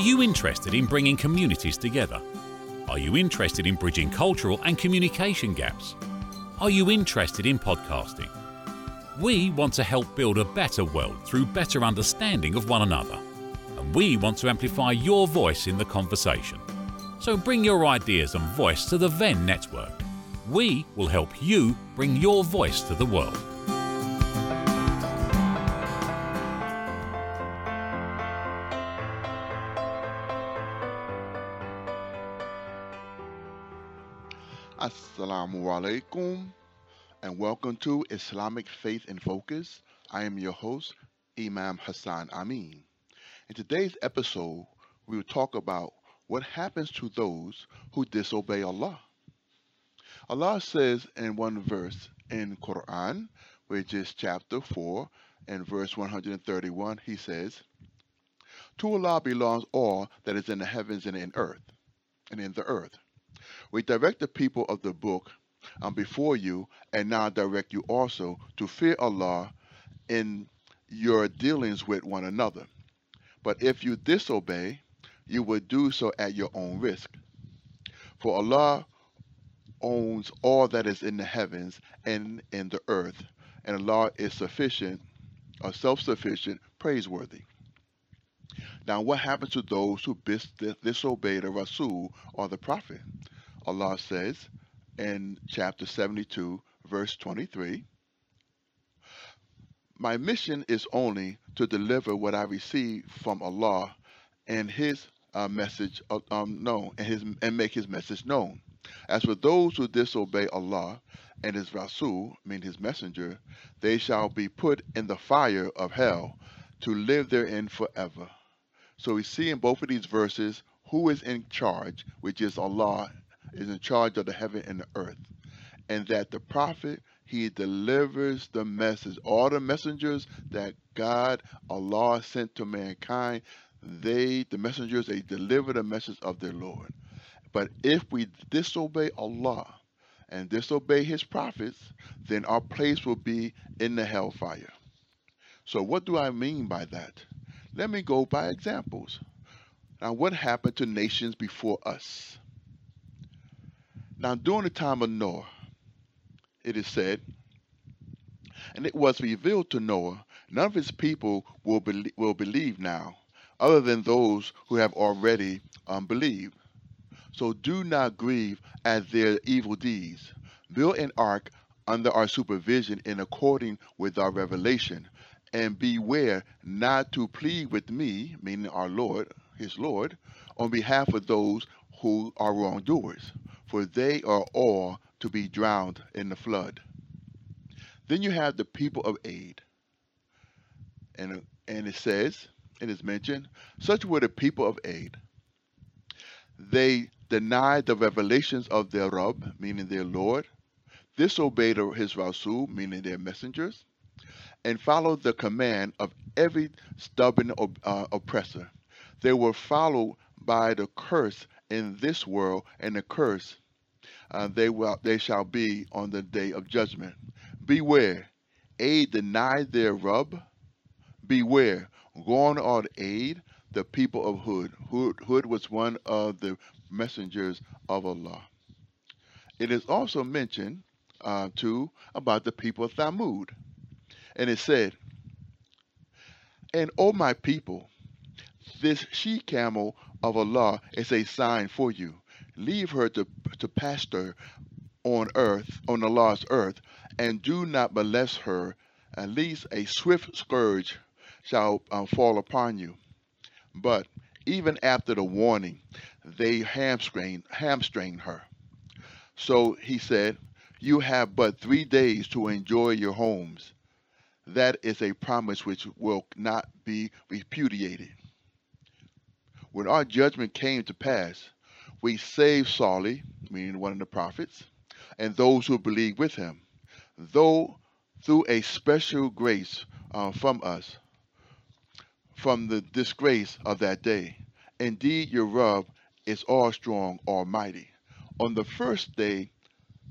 Are you interested in bringing communities together? Are you interested in bridging cultural and communication gaps? Are you interested in podcasting? We want to help build a better world through better understanding of one another. And we want to amplify your voice in the conversation. So bring your ideas and voice to the Venn network. We will help you bring your voice to the world. Assalamu alaikum and welcome to Islamic Faith in Focus. I am your host, Imam Hassan Amin. In today's episode, we will talk about what happens to those who disobey Allah. Allah says in one verse in Quran, which is chapter 4 and verse 131, He says, To Allah belongs all that is in the heavens and in earth, and in the earth. We direct the people of the book um, before you, and now direct you also to fear Allah in your dealings with one another. But if you disobey, you will do so at your own risk. For Allah owns all that is in the heavens and in the earth, and Allah is sufficient, or self-sufficient, praiseworthy. Now, what happens to those who disobey the Rasul or the Prophet? Allah says in chapter 72, verse 23 My mission is only to deliver what I receive from Allah and His uh, message uh, um, known, and, his, and make His message known. As for those who disobey Allah and His Rasul, mean His messenger, they shall be put in the fire of hell to live therein forever. So we see in both of these verses who is in charge, which is Allah is in charge of the heaven and the earth. And that the prophet, he delivers the message. All the messengers that God, Allah sent to mankind, they, the messengers, they deliver the message of their Lord. But if we disobey Allah and disobey his prophets, then our place will be in the hellfire. So what do I mean by that? Let me go by examples. Now, what happened to nations before us? Now, during the time of Noah, it is said, and it was revealed to Noah, none of his people will, be- will believe now, other than those who have already um, believed. So do not grieve at their evil deeds. Build an ark under our supervision in according with our revelation, and beware not to plead with me, meaning our Lord, his Lord, on behalf of those who are wrongdoers for they are all to be drowned in the flood. Then you have the people of Aid. And, and it says, and it is mentioned, such were the people of Aid. They denied the revelations of their Rabb, meaning their Lord, disobeyed his Rasul, meaning their messengers, and followed the command of every stubborn uh, oppressor. They were followed by the curse in this world and the curse uh, they will they shall be on the day of judgment. Beware, Ad denied their Rabb. Beware, gone are aid the people of. Hud. Hud was one of the messengers of Allah. It is also mentioned uh, too about the people of Thamud, and it said, "And O my people, this she camel of Allah is a sign for you leave her to, to pasture on earth, on the lost earth, and do not molest her, at least a swift scourge shall uh, fall upon you. But even after the warning, they hamstring, hamstring her. So he said, You have but three days to enjoy your homes. That is a promise which will not be repudiated. When our judgment came to pass, we saved Salih, meaning one of the prophets, and those who believe with him, though through a special grace uh, from us, from the disgrace of that day. Indeed, your Rabb is all strong, almighty. On the first day,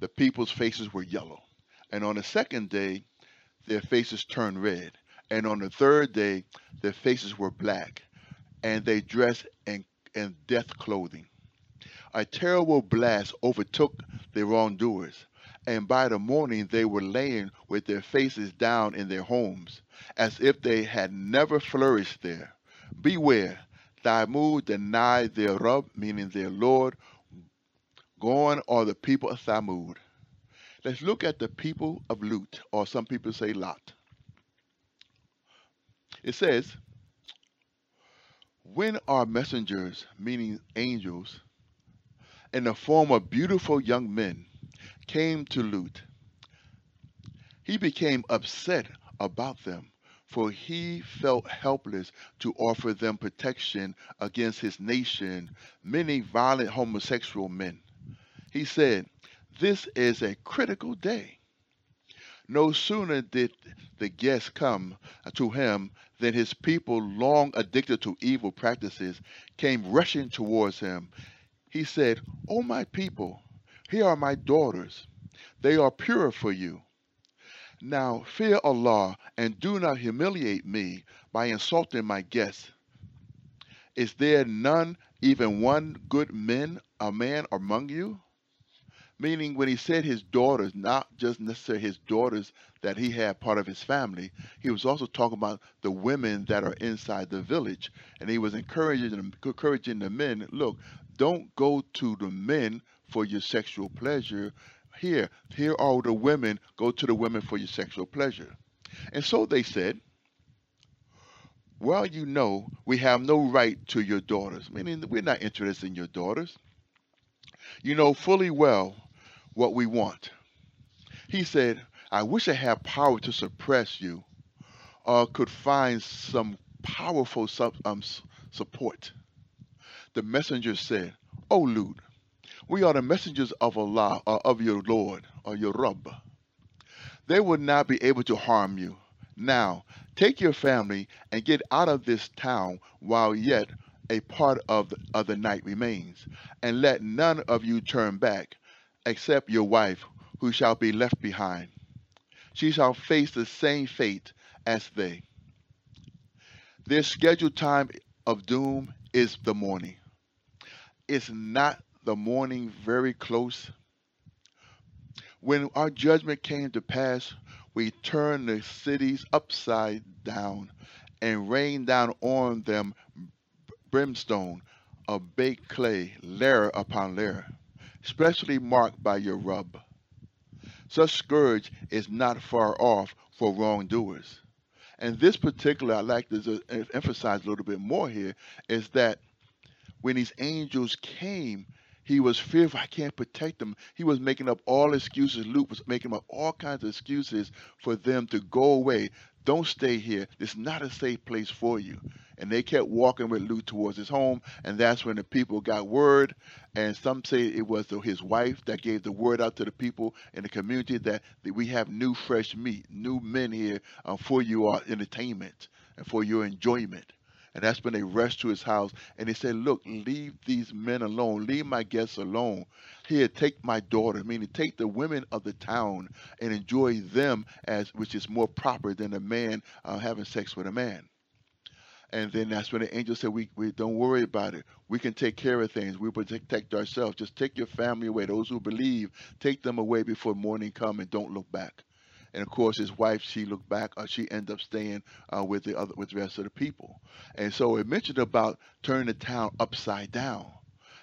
the people's faces were yellow, and on the second day, their faces turned red, and on the third day, their faces were black, and they dressed in, in death clothing. A terrible blast overtook the wrongdoers, and by the morning they were laying with their faces down in their homes, as if they had never flourished there. Beware, Thamud deny their Rabb, meaning their Lord. Gone are the people of Thamud. Let's look at the people of Lut, or some people say Lot. It says, When our messengers, meaning angels, in the form of beautiful young men, came to Lut, he became upset about them, for he felt helpless to offer them protection against his nation, many violent homosexual men. He said, This is a critical day. No sooner did the guests come to him than his people, long addicted to evil practices, came rushing towards him. He said, O my people, here are my daughters. They are pure for you. Now fear Allah and do not humiliate me by insulting my guests. Is there none, even one good man, a man among you? Meaning, when he said his daughters, not just necessarily his daughters that he had part of his family, he was also talking about the women that are inside the village. And he was encouraging encouraging the men, look, don't go to the men for your sexual pleasure. Here, here are the women, go to the women for your sexual pleasure. And so they said, Well, you know, we have no right to your daughters, meaning we're not interested in your daughters. You know fully well what we want. He said, I wish I had power to suppress you or could find some powerful um, support. The messenger said, O Lut, we are the messengers of Allah or of your Lord or your Rabb. They will not be able to harm you. Now, take your family and get out of this town while yet a part of the, of the night remains, and let none of you turn back, except your wife, who shall be left behind. She shall face the same fate as they. Their scheduled time of doom is the morning. Is not the morning very close? When our judgment came to pass, we turned the cities upside down and rained down on them brimstone of baked clay, layer upon layer especially marked by your Rabb. Such scourge is not far off for wrongdoers. And this particular, I'd like to emphasize a little bit more here, is that when these angels came, he was fearful. I can't protect them. He was making up all excuses. Lut was making up all kinds of excuses for them to go away. Don't stay here. Is not a safe place for you. And they kept walking with Lut towards his home, and that's when the people got word. And some say it was his wife that gave the word out to the people in the community that, that we have new fresh meat, new men here uh, for your entertainment and for your enjoyment. And that's when they rushed to his house and they said, Look, leave these men alone. Leave my guests alone. Here, take my daughter, meaning take the women of the town and enjoy them as which is more proper than a man uh, having sex with a man. And then that's when the angel said, we, we don't worry about it. We can take care of things. We protect ourselves. Just take your family away. Those who believe, take them away before morning come and don't look back. And of course, his wife, she looked back, or she ended up staying uh, with the other, with the rest of the people. And so it mentioned about turning the town upside down.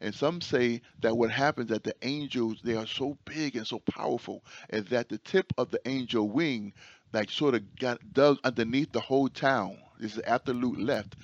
And some say that what happens that the angels, they are so big and so powerful, and that the tip of the angel wing, like sort of got dug underneath the whole town this is after Lut left,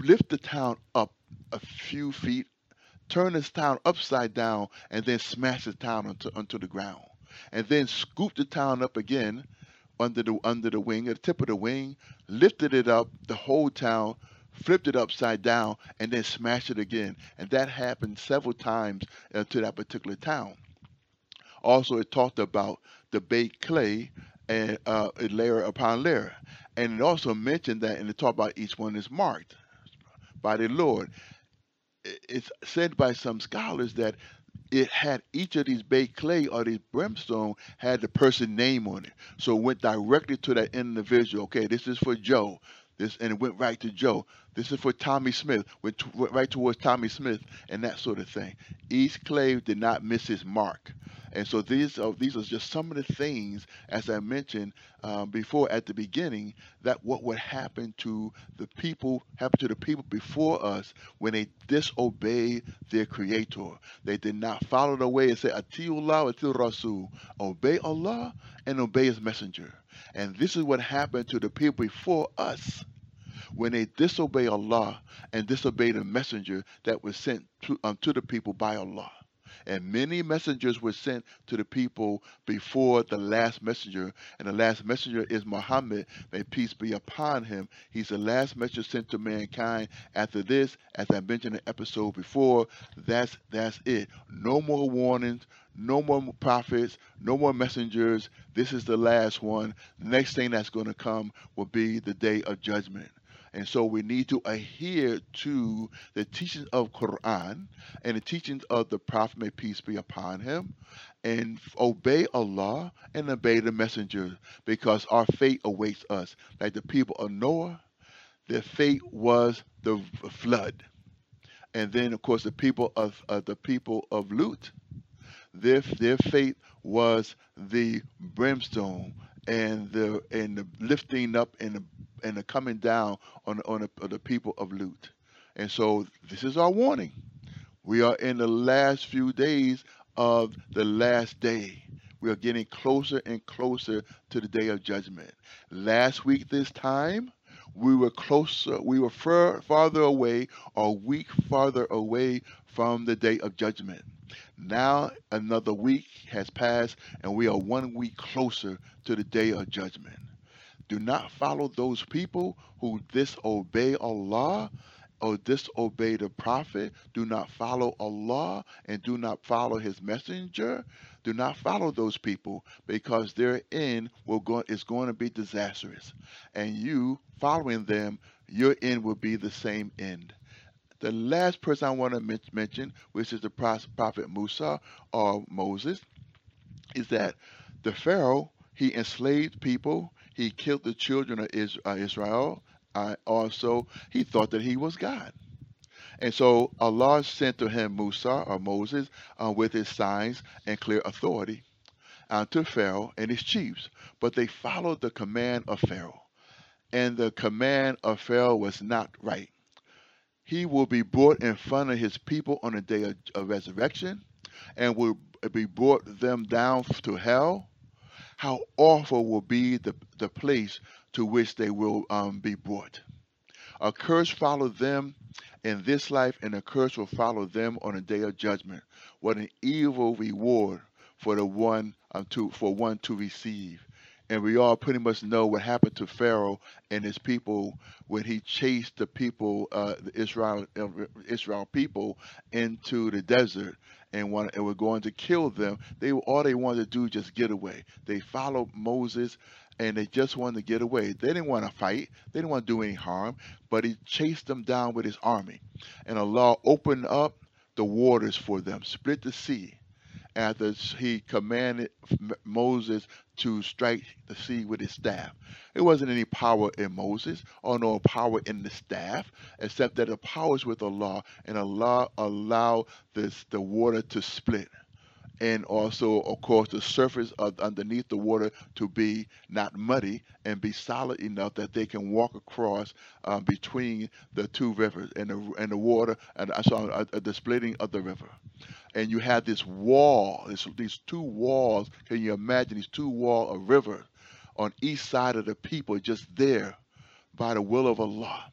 lift the town up a few feet, turn this town upside down, and then smash the town onto, onto the ground. And then scooped the town up again under the under the wing, at the tip of the wing, lifted it up, the whole town, flipped it upside down, and then smashed it again. And that happened several times uh, to that particular town. Also, it talked about the baked clay and uh, layer upon layer. And it also mentioned that, and it talked about each one is marked by the Lord. It's said by some scholars that it had each of these bay clay or these brimstone had the person name on it. So it went directly to that individual. Okay, this is for Joe. This and it went right to Joe. This is for Tommy Smith. Went, to, went right towards Tommy Smith and that sort of thing. Each clave did not miss his mark. And so these are these are just some of the things, as I mentioned um, before at the beginning, that what would happen to the people, happen to the people before us when they disobey their Creator. They did not follow the way and say, Atiullah, Atil Rasul, obey Allah and obey His Messenger. And this is what happened to the people before us when they disobey Allah and disobey the messenger that was sent to, um, to the people by Allah. And many messengers were sent to the people before the last messenger. And the last messenger is Muhammad. May peace be upon him. He's the last messenger sent to mankind. After this, as I mentioned in the episode before, that's that's it. No more warnings, no more prophets, no more messengers. This is the last one. The next thing that's going to come will be the day of judgment. And so we need to adhere to the teachings of Quran and the teachings of the Prophet, may peace be upon him, and obey Allah and obey the messenger because our fate awaits us. Like the people of Noah, their fate was the flood. And then of course the people of uh, the people of Lut, their their fate was the brimstone and the and the lifting up and the and the coming down on on the, on the people of Lut. And so this is our warning. We are in the last few days of the last day. We are getting closer and closer to the day of judgment. Last week, this time, we were closer, we were far, farther away, a week farther away from the day of judgment. Now, another week has passed, and we are one week closer to the day of judgment. Do not follow those people who disobey Allah or disobey the Prophet. Do not follow Allah and do not follow His Messenger. Do not follow those people because their end will go, is going to be disastrous. And you following them, your end will be the same end. The last person I want to mention, which is the prophet Musa or Moses, is that the Pharaoh, he enslaved people he killed the children of uh, Israel. Uh, also, he thought that he was God. And so Allah sent to him Musa or Moses uh, with his signs and clear authority uh, to Pharaoh and his chiefs. But they followed the command of Pharaoh. And the command of Pharaoh was not right. He will be brought in front of his people on the day of, of resurrection and will be brought them down to hell how awful will be the, the place to which they will um, be brought. A curse followed them in this life, and a curse will follow them on the day of judgment. What an evil reward for the one um, to for one to receive. And we all pretty much know what happened to Pharaoh and his people when he chased the people, uh, the Israel uh, Israel people, into the desert and, want, and were going to kill them. They all they wanted to do just get away. They followed Moses and they just wanted to get away. They didn't want to fight. They didn't want to do any harm. But he chased them down with his army, and Allah opened up the waters for them, split the sea after he commanded Moses to strike the sea with his staff. There wasn't any power in Moses or no power in the staff, except that the power is with Allah, and Allah allowed this the water to split and also, of course, the surface of, underneath the water to be not muddy and be solid enough that they can walk across uh, between the two rivers and the and the water and I saw uh, the splitting of the river. And you have this wall, this, these two walls. Can you imagine these two wall of river on each side of the people just there by the will of Allah?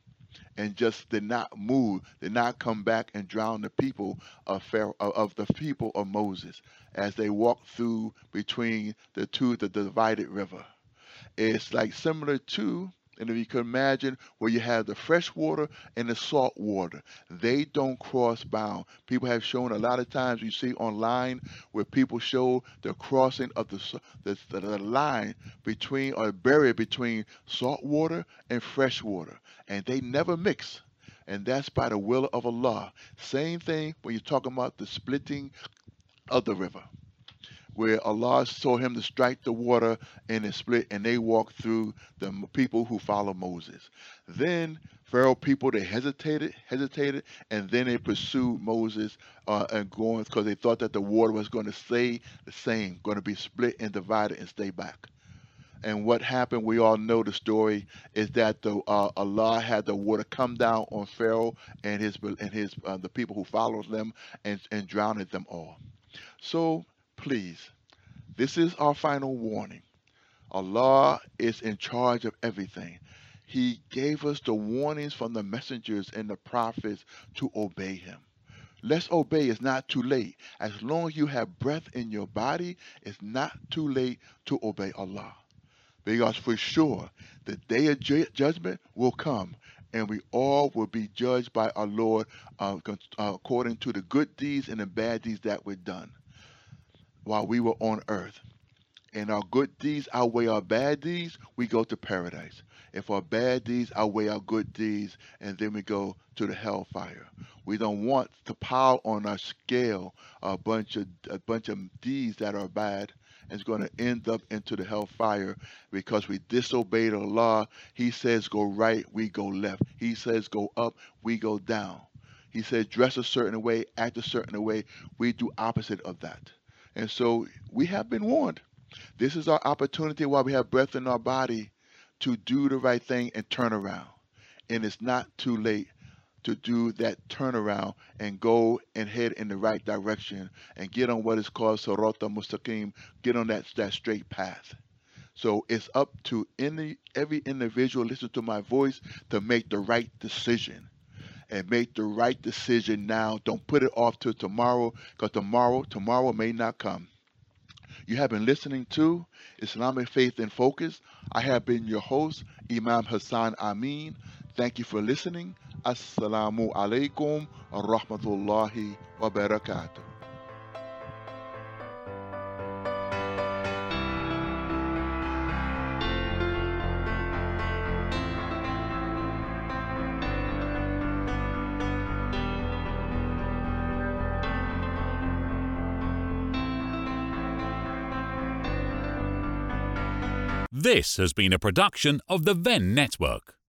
And just did not move, did not come back and drown the people of Pharaoh, of the people of Moses as they walked through between the two, the divided river. It's like similar to and if you can imagine where you have the fresh water and the salt water, they don't cross bound. People have shown a lot of times you see online where people show the crossing of the the, the line between or barrier between salt water and fresh water, and they never mix. And that's by the will of Allah. Same thing when you're talking about the splitting of the river. Where Allah told him to strike the water and it split, and they walked through the people who follow Moses. Then Pharaoh people they hesitated, hesitated, and then they pursued Moses uh, and going because they thought that the water was going to stay the same, going to be split and divided and stay back. And what happened, we all know the story, is that the uh, Allah had the water come down on Pharaoh and his and his uh, the people who followed them and and drowned them all. So please, this is our final warning. Allah is in charge of everything. He gave us the warnings from the messengers and the prophets to obey him. Let's obey. It's not too late. As long as you have breath in your body, it's not too late to obey Allah. Because for sure, the day of ju- judgment will come, and we all will be judged by our Lord uh, according to the good deeds and the bad deeds that were done while we were on earth. And our good deeds outweigh our bad deeds, we go to paradise. If our bad deeds outweigh our good deeds, and then we go to the hellfire. We don't want to pile on our scale a bunch of a bunch of deeds that are bad It's going to end up into the hellfire because we disobeyed Allah. He says go right, we go left. He says go up, we go down. He says dress a certain way, act a certain way. We do opposite of that. And so we have been warned. This is our opportunity while we have breath in our body to do the right thing and turn around. And it's not too late to do that turnaround and go and head in the right direction and get on what is called Sirata Mustaqim, get on that, that straight path. So it's up to any every individual listen to my voice to make the right decision. And make the right decision now. Don't put it off till tomorrow, because tomorrow, tomorrow may not come. You have been listening to Islamic Faith in Focus. I have been your host, Imam Hassan Amin. Thank you for listening. Assalamu alaikum wa rahmatullahi wa barakatuh. This has been a production of the Venn Network.